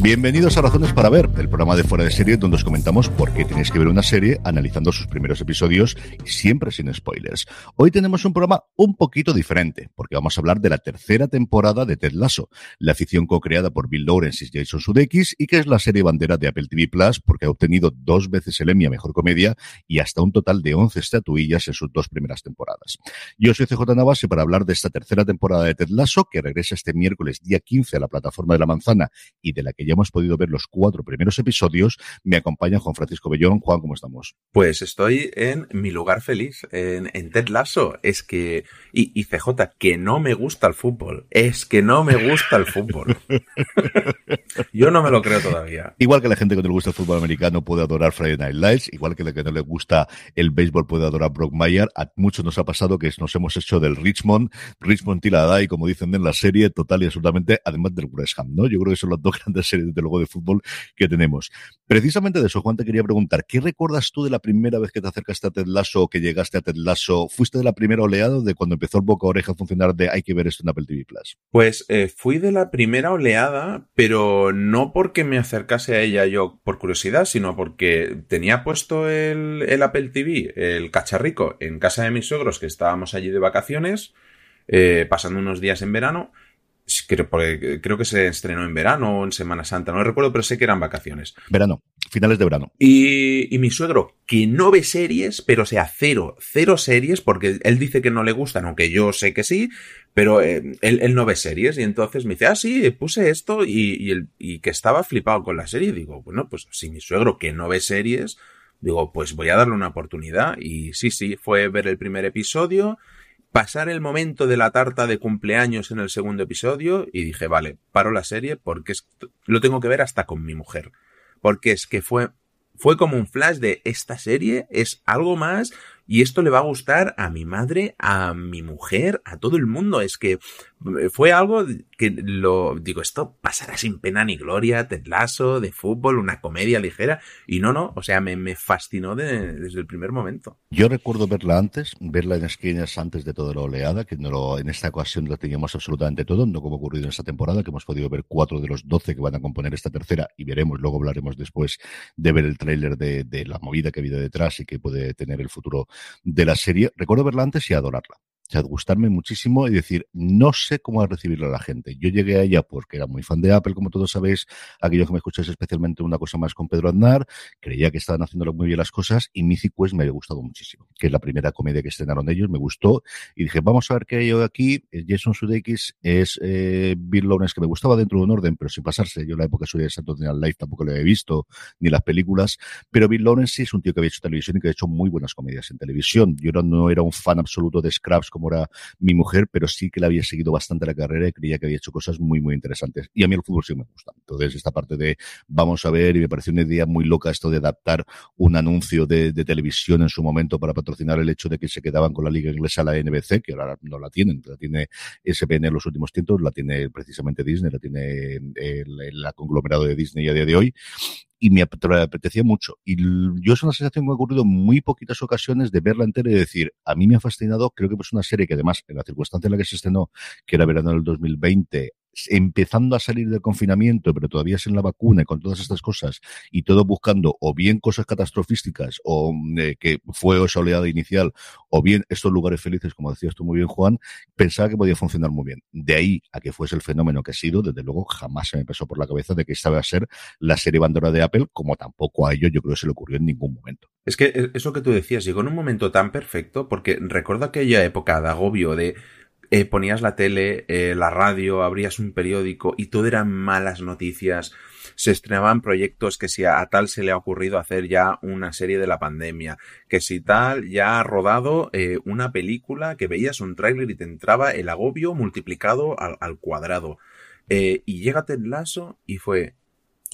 Bienvenidos a Razones para Ver, el programa de fuera de serie donde os comentamos por qué tenéis que ver una serie analizando sus primeros episodios y siempre sin spoilers. Hoy tenemos un programa un poquito diferente, porque vamos a hablar de la tercera temporada de Ted Lasso, la ficción co-creada por Bill Lawrence y Jason Sudeikis y que es la serie bandera de Apple TV Plus porque ha obtenido dos veces el Emmy a Mejor Comedia y hasta un total de 11 estatuillas en sus dos primeras temporadas. Yo soy CJ Navas y para hablar de esta tercera temporada de Ted Lasso, que regresa este miércoles día 15 a la plataforma de la manzana y de la que ya hemos podido ver los cuatro primeros episodios, me acompaña Juan Francisco Bellón. Juan, ¿cómo estamos? Pues estoy en mi lugar feliz, en, en Ted Lasso. Es que, y, y, CJ, que no me gusta el fútbol. Es que no me gusta el fútbol. Yo no me lo creo todavía. Igual que la gente que no le gusta el fútbol americano puede adorar Friday Night Lights, igual que la que no le gusta el béisbol puede adorar Brock Mayer, a muchos nos ha pasado que nos hemos hecho del Richmond, Richmond Tilada y como dicen en la serie, total y absolutamente, además del West Ham, ¿no? Yo creo que son las dos grandes series desde de fútbol que tenemos. Precisamente de eso, Juan, te quería preguntar, ¿qué recuerdas tú de la primera vez que te acercaste a Ted Lasso o que llegaste a Ted Lasso? ¿Fuiste de la primera oleada de cuando empezó el boca a oreja a funcionar de hay que ver esto en Apple TV Plus? Pues eh, fui de la primera oleada, pero no porque me acercase a ella yo por curiosidad, sino porque tenía puesto el, el Apple TV, el cacharrico, en casa de mis suegros, que estábamos allí de vacaciones, eh, pasando unos días en verano, Creo, creo que se estrenó en verano o en Semana Santa, no recuerdo, pero sé que eran vacaciones. Verano, finales de verano. Y, y mi suegro, que no ve series, pero o sea, cero, cero series, porque él dice que no le gustan, aunque yo sé que sí, pero eh, él, él, no ve series. Y entonces me dice, ah, sí, puse esto y, y, el, y que estaba flipado con la serie. Y digo, bueno, pues si mi suegro que no ve series, digo, pues voy a darle una oportunidad. Y sí, sí, fue ver el primer episodio pasar el momento de la tarta de cumpleaños en el segundo episodio y dije, vale, paro la serie porque es, lo tengo que ver hasta con mi mujer. Porque es que fue, fue como un flash de esta serie es algo más y esto le va a gustar a mi madre, a mi mujer, a todo el mundo. Es que fue algo que lo digo, esto pasará sin pena ni gloria, tetlazo, de fútbol, una comedia ligera. Y no, no, o sea, me, fascinó de, desde el primer momento. Yo recuerdo verla antes, verla en esquinas antes de toda la oleada, que no lo, en esta ocasión la teníamos absolutamente todo, no como ha ocurrido en esta temporada, que hemos podido ver cuatro de los doce que van a componer esta tercera y veremos, luego hablaremos después de ver el tráiler de, de la movida que ha habido detrás y que puede tener el futuro de la serie. Recuerdo verla antes y adorarla. O sea, gustarme muchísimo y decir, no sé cómo recibirla la gente. Yo llegué a ella porque era muy fan de Apple, como todos sabéis, aquellos que me escucháis especialmente una cosa más con Pedro Aznar, creía que estaban haciendo muy bien las cosas y Mythic Quest me había gustado muchísimo, que es la primera comedia que estrenaron ellos, me gustó y dije, vamos a ver qué hay hoy aquí. Es Jason Sudeikis, es eh, Bill Lawrence, que me gustaba dentro de un orden, pero sin pasarse. Yo en la época de Saturday Night Live tampoco lo he visto, ni las películas, pero Bill Lawrence sí es un tío que había hecho televisión y que ha hecho muy buenas comedias en televisión. Yo no era un fan absoluto de Scraps como era mi mujer, pero sí que la había seguido bastante la carrera y creía que había hecho cosas muy, muy interesantes. Y a mí el fútbol sí me gusta. Entonces, esta parte de vamos a ver, y me pareció una idea muy loca esto de adaptar un anuncio de, de televisión en su momento para patrocinar el hecho de que se quedaban con la liga inglesa la NBC, que ahora no la tienen, la tiene SPN en los últimos tiempos, la tiene precisamente Disney, la tiene el, el, el conglomerado de Disney a día de hoy y me apetecía mucho. Y yo es una sensación que me ha ocurrido en muy poquitas ocasiones de verla entera y decir, a mí me ha fascinado, creo que es una serie que además, en la circunstancia en la que se estrenó, que era verano del 2020, empezando a salir del confinamiento, pero todavía sin la vacuna y con todas estas cosas, y todo buscando o bien cosas catastrofísticas, o eh, que fue esa oleada inicial, o bien estos lugares felices, como decías tú muy bien, Juan, pensaba que podía funcionar muy bien. De ahí a que fuese el fenómeno que ha sido, desde luego jamás se me pasó por la cabeza de que esta iba a ser la serie bandera de Apple, como tampoco a ello yo creo que se le ocurrió en ningún momento. Es que eso que tú decías llegó en un momento tan perfecto, porque recuerdo aquella época de agobio de eh, ponías la tele, eh, la radio, abrías un periódico y todo eran malas noticias. se estrenaban proyectos que si a, tal se le ha ocurrido hacer ya una serie de la pandemia, que si tal ya ha rodado eh, una película que veías un tráiler y te entraba el agobio multiplicado al, cuadrado. Eh, y llega Ted Lasso y fue,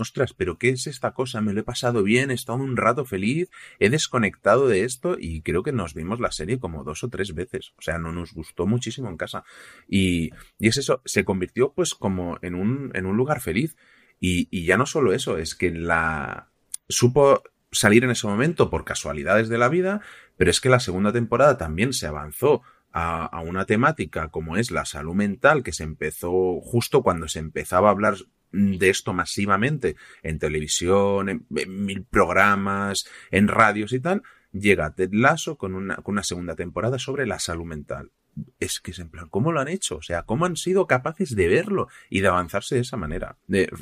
ostras, pero ¿qué es esta cosa? Me lo he pasado bien, he estado un rato feliz, he desconectado de esto y creo que nos vimos la serie como dos o tres veces. O sea, no nos gustó muchísimo en casa. Y, y es eso, se convirtió pues como en un, en un lugar feliz. Y, y ya no solo eso, es que la supo salir en ese momento por casualidades de la vida, pero es que la segunda temporada también se avanzó a, a, una temática como es la salud mental, que se empezó justo cuando se empezaba a hablar de esto masivamente en televisión, en, mil programas, en radios y tal, llega Ted Lasso con una, con una segunda temporada sobre la salud mental es que es en plan, ¿cómo lo han hecho? O sea, ¿cómo han sido capaces de verlo y de avanzarse de esa manera?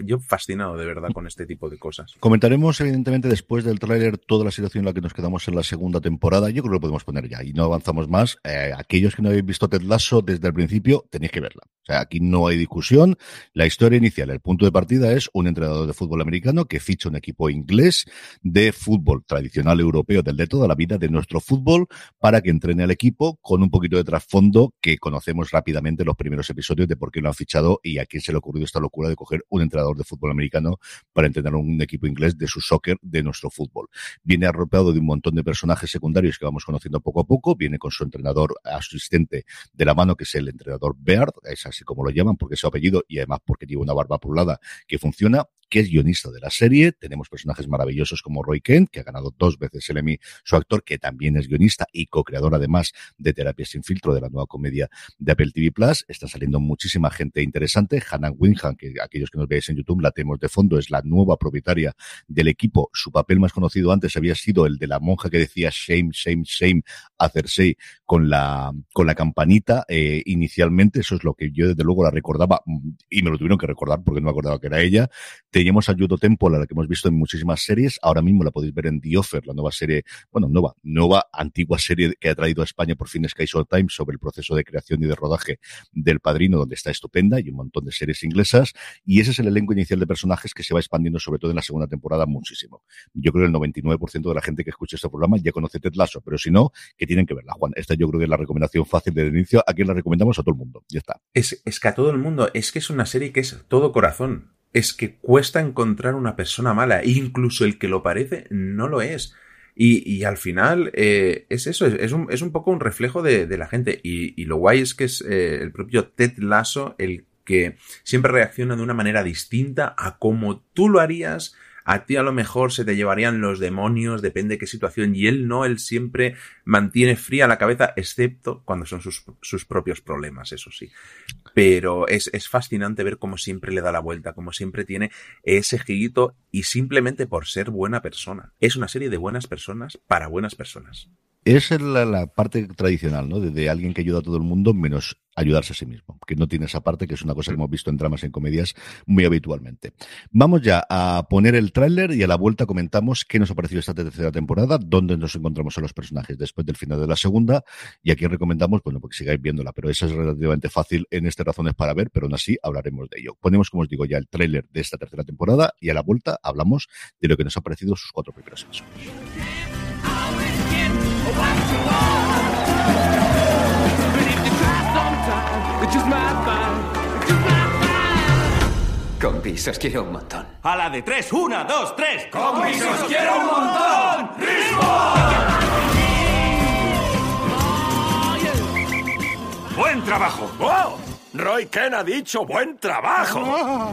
yo fascinado de verdad con este tipo de cosas. Comentaremos, evidentemente, después del tráiler toda la situación en la que nos quedamos en la segunda temporada. Yo creo que lo podemos poner ya y no avanzamos más. Eh, aquellos que no habéis visto Ted Lasso desde el principio, tenéis que verla. Aquí no hay discusión. La historia inicial, el punto de partida es un entrenador de fútbol americano que ficha un equipo inglés de fútbol tradicional europeo del de toda la vida, de nuestro fútbol, para que entrene al equipo con un poquito de trasfondo que conocemos rápidamente los primeros episodios de por qué lo han fichado y a quién se le ha ocurrido esta locura de coger un entrenador de fútbol americano para entrenar un equipo inglés de su soccer, de nuestro fútbol. Viene arropado de un montón de personajes secundarios que vamos conociendo poco a poco, viene con su entrenador asistente de la mano, que es el entrenador Beard, como lo llaman, porque es su apellido y además porque lleva una barba poblada que funciona, que es guionista de la serie. Tenemos personajes maravillosos como Roy Kent, que ha ganado dos veces el Emmy, su actor, que también es guionista y co-creador además de Terapia sin filtro, de la nueva comedia de Apple TV Plus. Está saliendo muchísima gente interesante. Hannah Winham, que aquellos que nos veáis en YouTube la tenemos de fondo, es la nueva propietaria del equipo. Su papel más conocido antes había sido el de la monja que decía shame, shame, shame a Cersei con la, con la campanita eh, inicialmente. Eso es lo que yo desde luego la recordaba y me lo tuvieron que recordar porque no me acordaba que era ella. Teníamos a Judo Temple, la que hemos visto en muchísimas series. Ahora mismo la podéis ver en The Offer, la nueva serie, bueno, nueva, nueva, antigua serie que ha traído a España por fin Sky Short Time sobre el proceso de creación y de rodaje del Padrino, donde está estupenda y un montón de series inglesas. Y ese es el elenco inicial de personajes que se va expandiendo, sobre todo en la segunda temporada, muchísimo. Yo creo que el 99% de la gente que escucha este programa ya conoce Ted Lasso, pero si no, que tienen que verla, Juan. Esta yo creo que es la recomendación fácil de inicio. Aquí la recomendamos a todo el mundo. Ya está. Es, es que a todo el mundo, es que es una serie que es todo corazón. Es que cuesta encontrar una persona mala. Incluso el que lo parece no lo es. Y, y al final eh, es eso, es, un, es un poco un reflejo de, de la gente. Y, y, lo guay es que es eh, el propio Ted Lasso el que siempre reacciona de una manera distinta a como tú lo harías a ti a lo mejor se te llevarían los demonios, depende de qué situación, y él no, él siempre mantiene fría la cabeza, excepto cuando son sus, sus propios problemas, eso sí. Pero es, es, fascinante ver cómo siempre le da la vuelta, cómo siempre tiene ese girito y simplemente por ser buena persona. Es una serie de buenas personas para buenas personas. Es la, parte tradicional, ¿no? De, alguien que ayuda a todo el mundo menos ayudarse a sí mismo, que no tiene esa parte, que es una cosa que hemos visto en dramas y en comedias muy habitualmente. Vamos ya a poner el tráiler y a la vuelta comentamos qué nos ha parecido esta tercera temporada, dónde nos encontramos a los personajes después del final de la segunda, y aquí recomendamos, bueno, porque sigáis viéndola, pero eso es relativamente fácil en este Razones para Ver, pero aún así hablaremos de ello. Ponemos, como os digo, ya el tráiler de esta tercera temporada y a la vuelta hablamos de lo que nos ha parecido sus cuatro primeros episodios. Con pisos quiero un montón. A la de tres, una, dos, tres. Con pisos quiero un montón. ¡Ritmo! Buen trabajo. ¡Wow! Roy Ken ha dicho buen trabajo.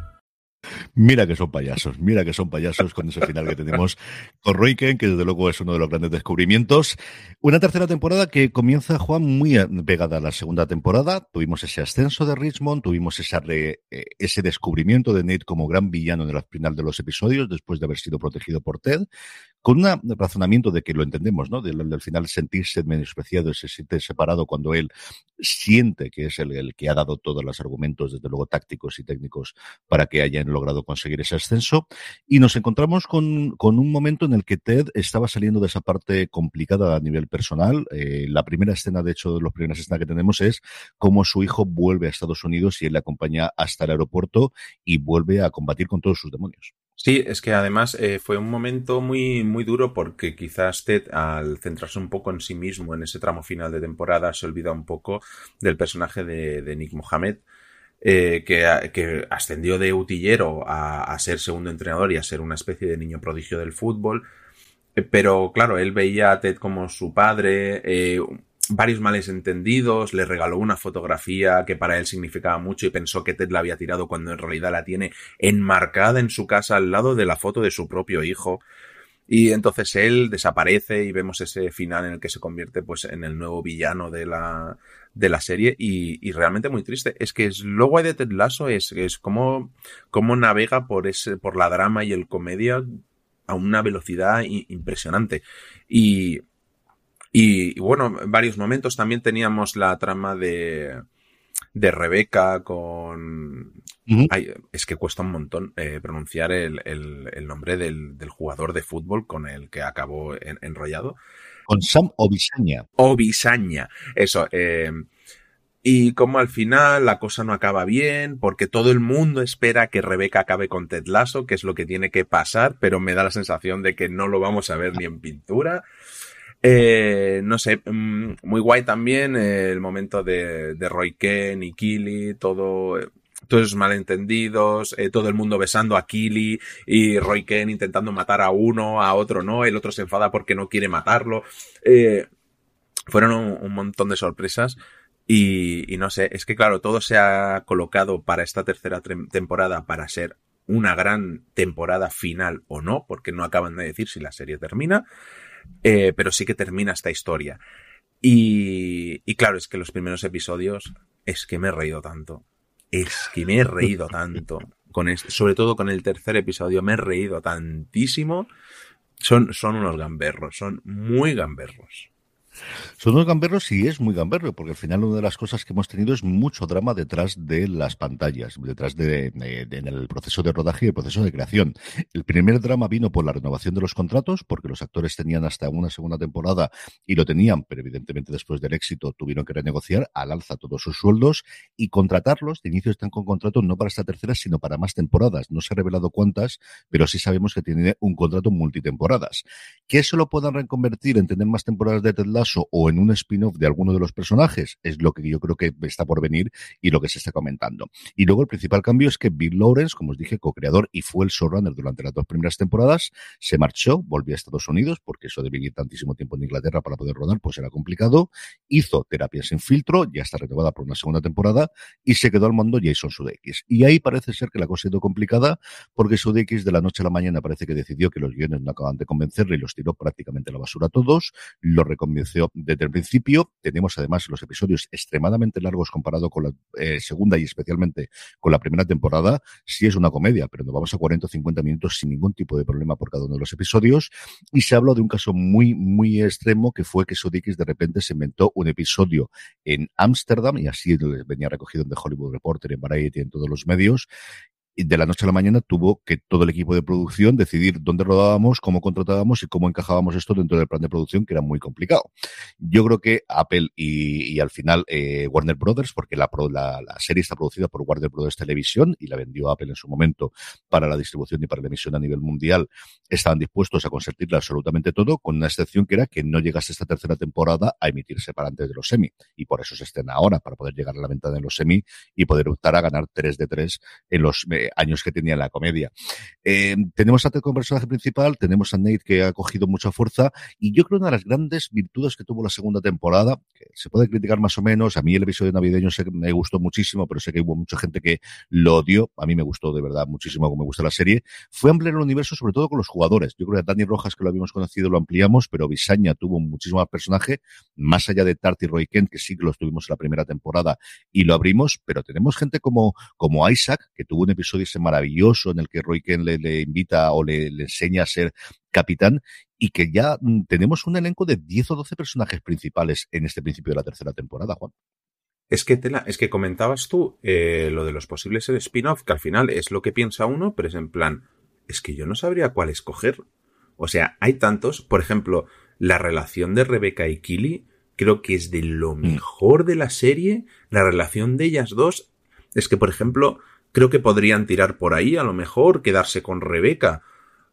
Mira que son payasos, mira que son payasos con ese final que tenemos con Royken, que desde luego es uno de los grandes descubrimientos. Una tercera temporada que comienza, Juan, muy pegada a la segunda temporada. Tuvimos ese ascenso de Richmond, tuvimos eh, ese descubrimiento de Nate como gran villano en el final de los episodios, después de haber sido protegido por Ted con un razonamiento de que lo entendemos, ¿no? Del, final sentirse menospreciado, se siente separado cuando él siente que es el, que ha dado todos los argumentos, desde luego tácticos y técnicos, para que hayan logrado conseguir ese ascenso. Y nos encontramos con, con un momento en el que Ted estaba saliendo de esa parte complicada a nivel personal. Eh, la primera escena, de hecho, de las primeras escenas que tenemos es cómo su hijo vuelve a Estados Unidos y él le acompaña hasta el aeropuerto y vuelve a combatir con todos sus demonios. Sí, es que además eh, fue un momento muy, muy duro porque quizás Ted, al centrarse un poco en sí mismo en ese tramo final de temporada, se olvida un poco del personaje de, Nick Mohamed, eh, que, que, ascendió de utillero a, ser segundo entrenador y a ser una especie de niño prodigio del fútbol. Eh, pero claro, él veía a Ted como su padre, varios males entendidos, le regaló una fotografía que para él significaba mucho y pensó que Ted la había tirado cuando en realidad la tiene enmarcada en su casa al lado de la foto de su propio hijo. Y entonces él desaparece y vemos ese final en el que se convierte pues en el nuevo villano de la, de la serie y, y realmente muy triste. Es que es, luego de Ted Lasso es, es como, como navega por ese, por la drama y el comedia a una velocidad impresionante. Y, y, bueno, en varios momentos también teníamos la trama de, de Rebeca con... es que cuesta un montón eh, pronunciar el, el, nombre del, del, jugador de fútbol con el que acabó enrollado. Con Sam Obisaña. Obisaña, eso. Eh, y como al final la cosa no acaba bien, porque todo el mundo espera que Rebeca acabe con Ted Lasso, que es lo que tiene que pasar, pero me da la sensación de que no lo vamos a ver ni en pintura. Eh, no sé, mm, muy guay también el momento de, de Roy Ken y Killy, todo, todos esos malentendidos, eh, todo el mundo besando a Killy y Roy Ken intentando matar a uno, a otro no, el otro se enfada porque no quiere matarlo. Eh, fueron un, montón de sorpresas. Y, y, no sé, es que claro, todo se ha colocado para esta tercera temporada para ser una gran temporada final o no, porque no acaban de decir si la serie termina. Eh, pero sí que termina esta historia. Y, y claro, es que los primeros episodios es que me he reído tanto. Es que me he reído tanto. Con este, sobre todo con el tercer episodio, me he reído tantísimo. Son, son unos gamberros, son muy gamberros. Son unos gamberros y es muy gamberro, porque al final una de las cosas que hemos tenido es mucho drama detrás de las pantallas, detrás de, en el proceso de rodaje y el proceso de creación. El primer drama vino por la renovación de los contratos, porque los actores tenían hasta una segunda temporada y lo tenían, pero evidentemente después del éxito tuvieron que renegociar al alza todos sus sueldos y contratarlos. De inicio están con contrato no para esta tercera, sino para más temporadas. No se ha revelado cuántas, pero sí sabemos que tiene un contrato multitemporadas. Que eso lo puedan reconvertir en tener más temporadas de Ted o en un spin-off de alguno de los personajes, es lo que yo creo que está por venir y lo que se está comentando. Y luego el principal cambio es que Bill Lawrence, como os dije, co-creador y fue el showrunner durante las dos primeras temporadas, se marchó, volvió a Estados Unidos, porque eso de vivir tantísimo tiempo en Inglaterra para poder rodar, pues era complicado, hizo terapia sin filtro, ya está renovada por una segunda temporada, y se quedó al mando Jason Sudeikis. Y ahí parece ser que la cosa ha ido complicada, porque Sudeikis de la noche a la mañana parece que decidió que los guiones no acaban de convencerle y los tiró prácticamente a la basura a todos, lo desde el principio. Tenemos además los episodios extremadamente largos comparado con la eh, segunda y especialmente con la primera temporada. Sí es una comedia, pero nos vamos a 40 o 50 minutos sin ningún tipo de problema por cada uno de los episodios. Y se habla de un caso muy, muy extremo que fue que Sodikis de repente se inventó un episodio en Ámsterdam y así venía recogido en The Hollywood Reporter, en Variety, en todos los medios de la noche a la mañana tuvo que todo el equipo de producción decidir dónde rodábamos, cómo contratábamos y cómo encajábamos esto dentro del plan de producción, que era muy complicado. Yo creo que Apple y, al final eh, Warner Brothers, porque la, la, serie está producida por Warner Brothers Televisión y la vendió Apple en su momento para la distribución y para la emisión a nivel mundial, estaban dispuestos a consentirla absolutamente todo, con una excepción que era que no llegase esta tercera temporada a emitirse para antes de los semi. Y por eso se estrena ahora, para poder llegar a la venta de los semi y poder optar a ganar 3 de 3 en los eh, años que tenía la comedia. Eh, tenemos a Ted como personaje principal, tenemos a Nate que ha cogido mucha fuerza y yo creo una de las grandes virtudes que tuvo la segunda temporada, que se puede criticar más o menos, a mí el episodio navideño me gustó muchísimo, pero sé que hubo mucha gente que lo odió, a mí me gustó de verdad muchísimo como me gusta la serie, fue ampliar el universo sobre todo con los jugadores. Yo creo que a Dani Rojas que lo habíamos conocido lo ampliamos, pero Bisaña tuvo muchísimo más personaje, más allá de Tart y Roy Kent, que sí que los tuvimos en la primera temporada y lo abrimos, pero tenemos gente como, como Isaac, que tuvo un episodio ese maravilloso en el que Roy Kent le, invita o le, enseña a ser capitán y que ya mm, tenemos un elenco de 10 o 12 personajes principales en este principio de la tercera temporada, Juan. Es que, tela, es que comentabas tú eh, lo de los posibles spin-off, que al final es lo que piensa uno, pero es en plan, es que yo no sabría cuál escoger. O sea, hay tantos, por ejemplo, la relación de Rebeca y Killy, creo que es de lo mm. mejor de la serie, la relación de ellas dos, es que, por ejemplo, creo que podrían tirar por ahí, a lo mejor, quedarse con Rebeca.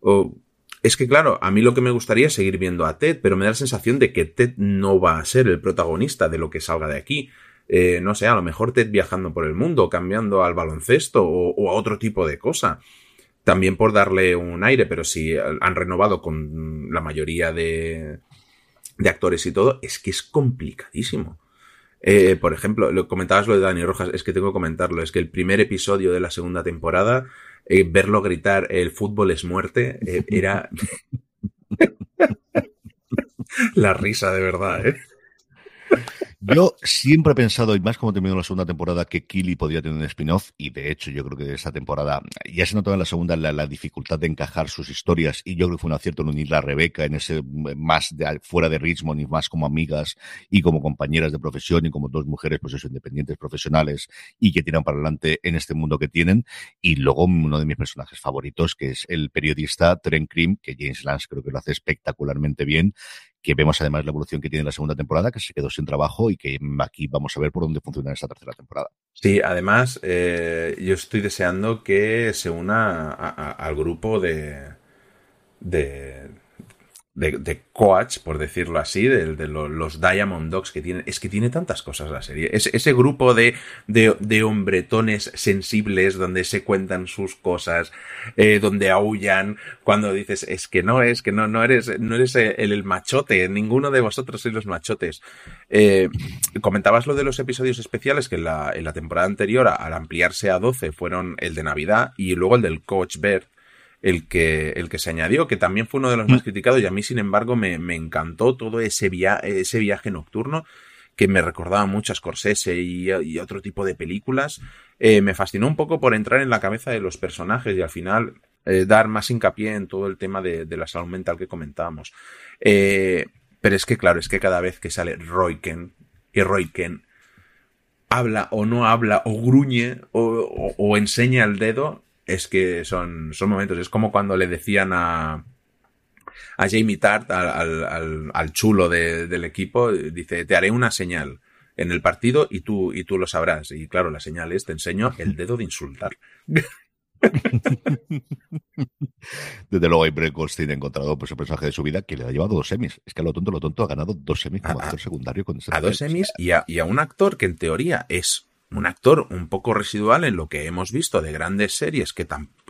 O, es que claro, a mí lo que me gustaría es seguir viendo a Ted, pero me da la sensación de que Ted no va a ser el protagonista de lo que salga de aquí. Eh, no sé, a lo mejor Ted viajando por el mundo, cambiando al baloncesto o, a otro tipo de cosa. También por darle un aire, pero si han renovado con la mayoría de, de actores y todo, es que es complicadísimo. Eh, por ejemplo, lo comentabas lo de Dani Rojas, es que tengo que comentarlo, es que el primer episodio de la segunda temporada, eh, verlo gritar el fútbol es muerte, era la risa de verdad, ¿eh? Yo siempre he pensado, y más como terminó la segunda temporada, que Killy podría tener un spin-off, y de hecho yo creo que de esa temporada ya se notó en la segunda la, dificultad de encajar sus historias, y yo creo que fue un acierto en unir a Rebeca en ese más de, fuera de Richmond y más como amigas y como compañeras de profesión y como dos mujeres, pues eso, independientes profesionales y que tiran para adelante en este mundo que tienen. Y luego uno de mis personajes favoritos, que es el periodista Trent que James Lance creo que lo hace espectacularmente bien que vemos además la evolución que tiene la segunda temporada, que se quedó sin trabajo y que aquí vamos a ver por dónde funciona esta tercera temporada. Sí, además eh, yo estoy deseando que se una al grupo de, de, de, coach, por decirlo así, de, los Diamond Dogs que tienen. Es que tiene tantas cosas la serie. Es, ese grupo de, de, hombretones sensibles donde se cuentan sus cosas, eh, donde aullan, cuando dices, es que no, es que no, no eres, no eres el, machote, ninguno de vosotros sois los machotes. Eh, comentabas lo de los episodios especiales que en la, en la temporada anterior, al ampliarse a 12, fueron el de Navidad y luego el del Coach Bear el que, el que se añadió, que también fue uno de los más mm. criticados y a mí, sin embargo, me, me encantó todo ese, ese viaje nocturno que me recordaba mucho a Scorsese y, y otro tipo de películas. Eh, me fascinó un poco por entrar en la cabeza de los personajes y al final eh, dar más hincapié en todo el tema de, de la salud mental que comentábamos. Eh, pero es que, claro, es que cada vez que sale Royken y Royken habla o no habla o gruñe o, o enseña el dedo, es que son, son momentos. Es como cuando le decían a, a Jamie Tart, al, al, al chulo del equipo, dice, te haré una señal en el partido y tú, y tú lo sabrás. Y claro, la señal es, te enseño el dedo de insultar. Desde luego, Brett Goldstein ha encontrado pues, el personaje de su vida que le ha llevado dos semis. Es que a lo tonto, lo tonto ha ganado dos semis como actor secundario. Con a dos semis y a, y a un actor que en teoría es un actor un poco residual en lo que hemos visto de grandes series que,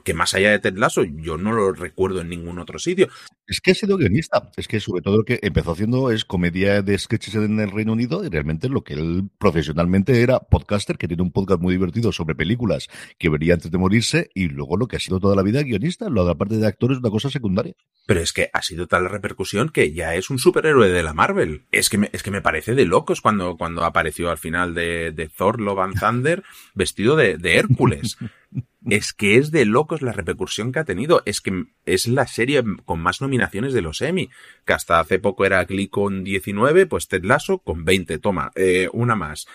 que más allá de Ted Lasso yo no lo recuerdo en ningún otro sitio. Es que ha sido guionista. Es que sobre todo lo que empezó haciendo es comedia de sketches en el Reino Unido y realmente lo que él profesionalmente era podcaster, que tiene un podcast muy divertido sobre películas que vería antes de morirse y luego lo que ha sido toda la vida guionista, lo de la parte de actor es una cosa secundaria. Pero es que ha sido tal la repercusión que ya es un superhéroe de la Marvel. Es que me, es que me parece de locos cuando, cuando apareció al final de, de Thor, Love and Thunder vestido de, de Hércules. es que es de locos la repercusión que ha tenido. Es que es la serie con más nominaciones de los Emmy, que hasta hace poco era Glee con 19, pues Ted Lasso con 20. Toma, eh, una más.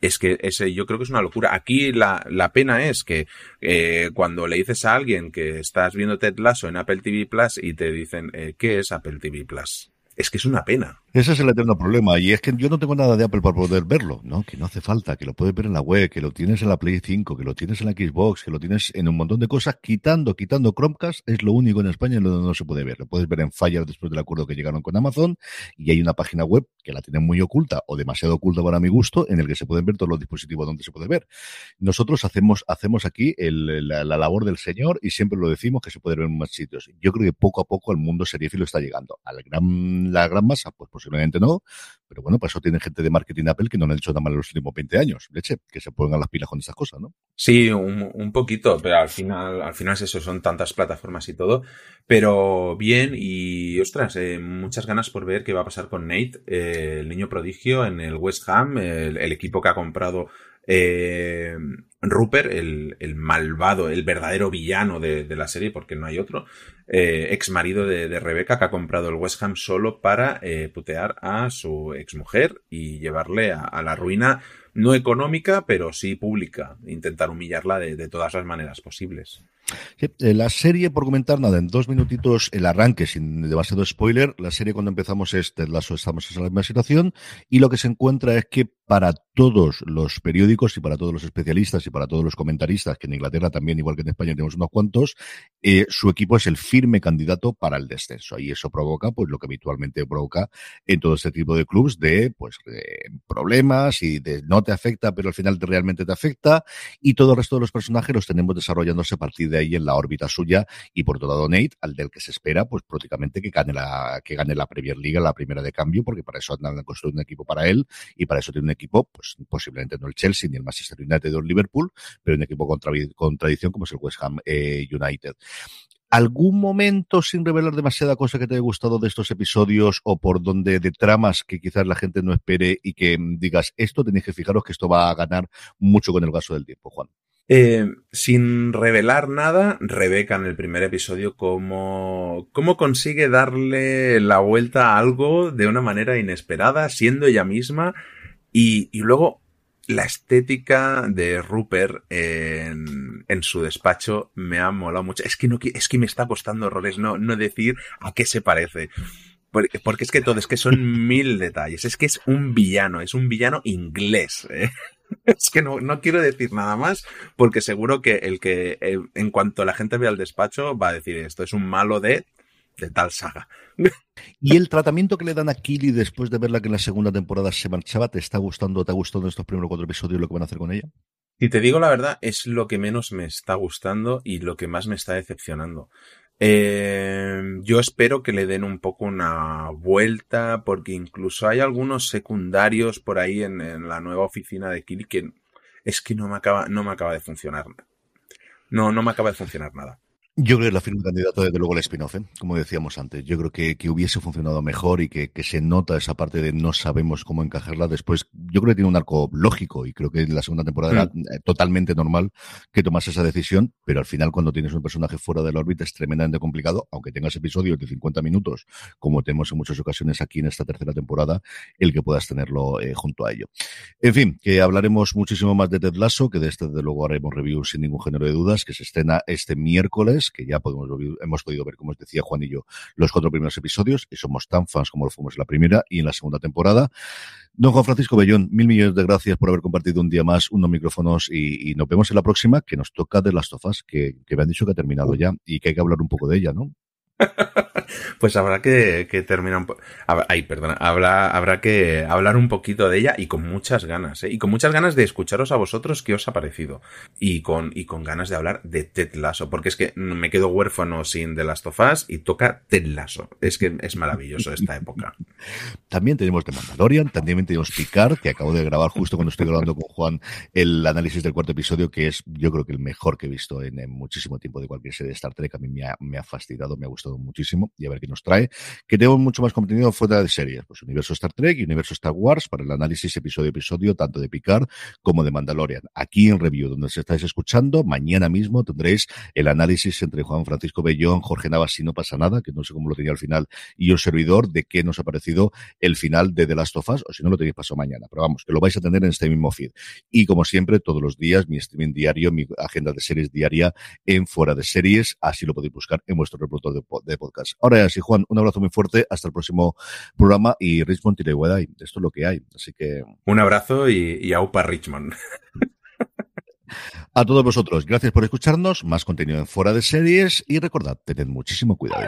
Es que ese, yo creo que es una locura. Aquí la, la pena es que eh, cuando le dices a alguien que estás viendo Ted Lasso en Apple TV Plus y te dicen, eh, ¿qué es Apple TV Plus? Es que es una pena. Ese es el eterno problema. Y es que yo no tengo nada de Apple para poder verlo, ¿no? Que no hace falta, que lo puedes ver en la web, que lo tienes en la Play 5, que lo tienes en la Xbox, que lo tienes en un montón de cosas, quitando, quitando Chromecast, es lo único en España en donde no se puede ver. Lo puedes ver en Fire después del acuerdo que llegaron con Amazon, y hay una página web que la tienen muy oculta, o demasiado oculta para mi gusto, en el que se pueden ver todos los dispositivos donde se puede ver. Nosotros hacemos, hacemos aquí el, la, la, labor del señor, y siempre lo decimos que se puede ver en más sitios. Yo creo que poco a poco el mundo seriéfilo está llegando. A la gran, la gran masa, pues posiblemente no, pero bueno, pues eso tiene gente de marketing Apple que no le han hecho nada mal en los últimos 20 años. Leche, que se pongan las pilas con esas cosas, ¿no? Sí, un, un, poquito, pero al final, al final es eso, son tantas plataformas y todo. Pero bien, y ostras, eh, muchas ganas por ver qué va a pasar con Nate, eh, el niño prodigio en el West Ham, el, el equipo que ha comprado eh, Rupert, el, el, malvado, el verdadero villano de, de, la serie, porque no hay otro, eh, ex marido de, Rebeca, que ha comprado el West Ham solo para eh, putear a su ex mujer y llevarle a, a, la ruina, no económica, pero sí pública, intentar humillarla de, de todas las maneras posibles. Sí, eh, la serie, por comentar nada, en dos minutitos el arranque, sin demasiado spoiler, la serie cuando empezamos es Ted Lasso, estamos en la misma situación, y lo que se encuentra es que para todos los periódicos y para todos los especialistas y para todos los comentaristas, que en Inglaterra también, igual que en España, tenemos unos cuantos, eh, su equipo es el firme candidato para el descenso. Y eso provoca, pues, lo que habitualmente provoca en todo este tipo de clubes de, pues, problemas y de no te afecta, pero al final realmente te afecta. Y todo el resto de los personajes los tenemos desarrollándose a partir de ahí en la órbita suya. Y por otro lado, Nate, al del que se espera, pues, prácticamente que gane la, que gane la Premier League, la primera de cambio, porque para eso andan a construir un equipo para él y para eso tiene un equipo, pues, posiblemente no el Chelsea ni el Manchester United o el Liverpool, pero un equipo con tradición como es el West Ham eh, United. ¿Algún momento, sin revelar demasiada cosa que te haya gustado de estos episodios o por donde de tramas que quizás la gente no espere y que digas esto, tenéis que fijaros que esto va a ganar mucho con el gasto del tiempo, Juan? Eh, sin revelar nada, Rebeca en el primer episodio cómo, cómo consigue darle la vuelta a algo de una manera inesperada, siendo ella misma, y luego la estética de Rupert en, en, su despacho me ha molado mucho. Es que no, es que me está costando errores no, no decir a qué se parece. Porque, porque es que todo, es que son mil detalles. Es que es un villano, es un villano inglés. ¿eh? Es que no, no quiero decir nada más, porque seguro que el que, eh, en cuanto la gente vea el despacho, va a decir esto es un malo de, de tal saga. ¿Y el tratamiento que le dan a Kili después de verla que en la segunda temporada se marchaba, te está gustando, te ha gustado en estos primeros cuatro episodios lo que van a hacer con ella? Y te digo la verdad, es lo que menos me está gustando y lo que más me está decepcionando. Eh, yo espero que le den un poco una vuelta, porque incluso hay algunos secundarios por ahí en, en la nueva oficina de Kili que es que no me acaba, no me acaba de funcionar. No, no me acaba de funcionar nada. Yo creo que la firma candidato desde luego el spin-off, ¿eh? como decíamos antes. Yo creo que, que hubiese funcionado mejor y que, que, se nota esa parte de no sabemos cómo encajarla después. Yo creo que tiene un arco lógico y creo que en la segunda temporada mm. era totalmente normal que tomase esa decisión, pero al final cuando tienes un personaje fuera de la órbita es tremendamente complicado, aunque tengas episodios de 50 minutos, como tenemos en muchas ocasiones aquí en esta tercera temporada, el que puedas tenerlo eh, junto a ello. En fin, que hablaremos muchísimo más de Ted Lasso, que de este desde luego haremos review sin ningún género de dudas, que se estrena este miércoles que ya podemos, hemos podido ver, como os decía Juan y yo, los cuatro primeros episodios y somos tan fans como lo fuimos en la primera y en la segunda temporada. Don Juan Francisco Bellón, mil millones de gracias por haber compartido un día más unos micrófonos y, y nos vemos en la próxima que nos toca de las tofas, que, que me han dicho que ha terminado ya y que hay que hablar un poco de ella, ¿no? Pues habrá que, que terminar un poco. Ay, perdona. Habrá, habrá que hablar un poquito de ella y con muchas ganas, ¿eh? Y con muchas ganas de escucharos a vosotros qué os ha parecido. Y con, y con ganas de hablar de Ted Lasso, porque es que me quedo huérfano sin The Last of Us y toca Ted Lasso. Es que es maravilloso esta época. También tenemos The Mandalorian, también tenemos Picard, que acabo de grabar justo cuando estoy grabando con Juan el análisis del cuarto episodio, que es, yo creo que el mejor que he visto en, muchísimo tiempo de cualquier serie de Star Trek. A mí me ha, me ha fastidiado, me ha gustado muchísimo y a ver qué nos trae. Que tenemos mucho más contenido fuera de series, pues universo Star Trek y universo Star Wars para el análisis episodio episodio, tanto de Picard como de Mandalorian. Aquí en Review, donde os estáis escuchando, mañana mismo tendréis el análisis entre Juan Francisco Bellón, Jorge Navas, si no pasa nada, que no sé cómo lo tenía al final, y un servidor de qué nos ha parecido el final de The Last of Us, o si no lo tenéis pasado mañana. Pero vamos, que lo vais a tener en este mismo feed. Y como siempre, todos los días, mi streaming diario, mi agenda de series diaria en Fuera de Series, así lo podéis buscar en vuestro reproductor de de podcast. Ahora sí, Juan, un abrazo muy fuerte. Hasta el próximo programa y Richmond Tire Esto es lo que hay. Así que. Un abrazo y, y aupa Richmond. A todos vosotros, gracias por escucharnos. Más contenido en Fuera de Series y recordad, tened muchísimo cuidado.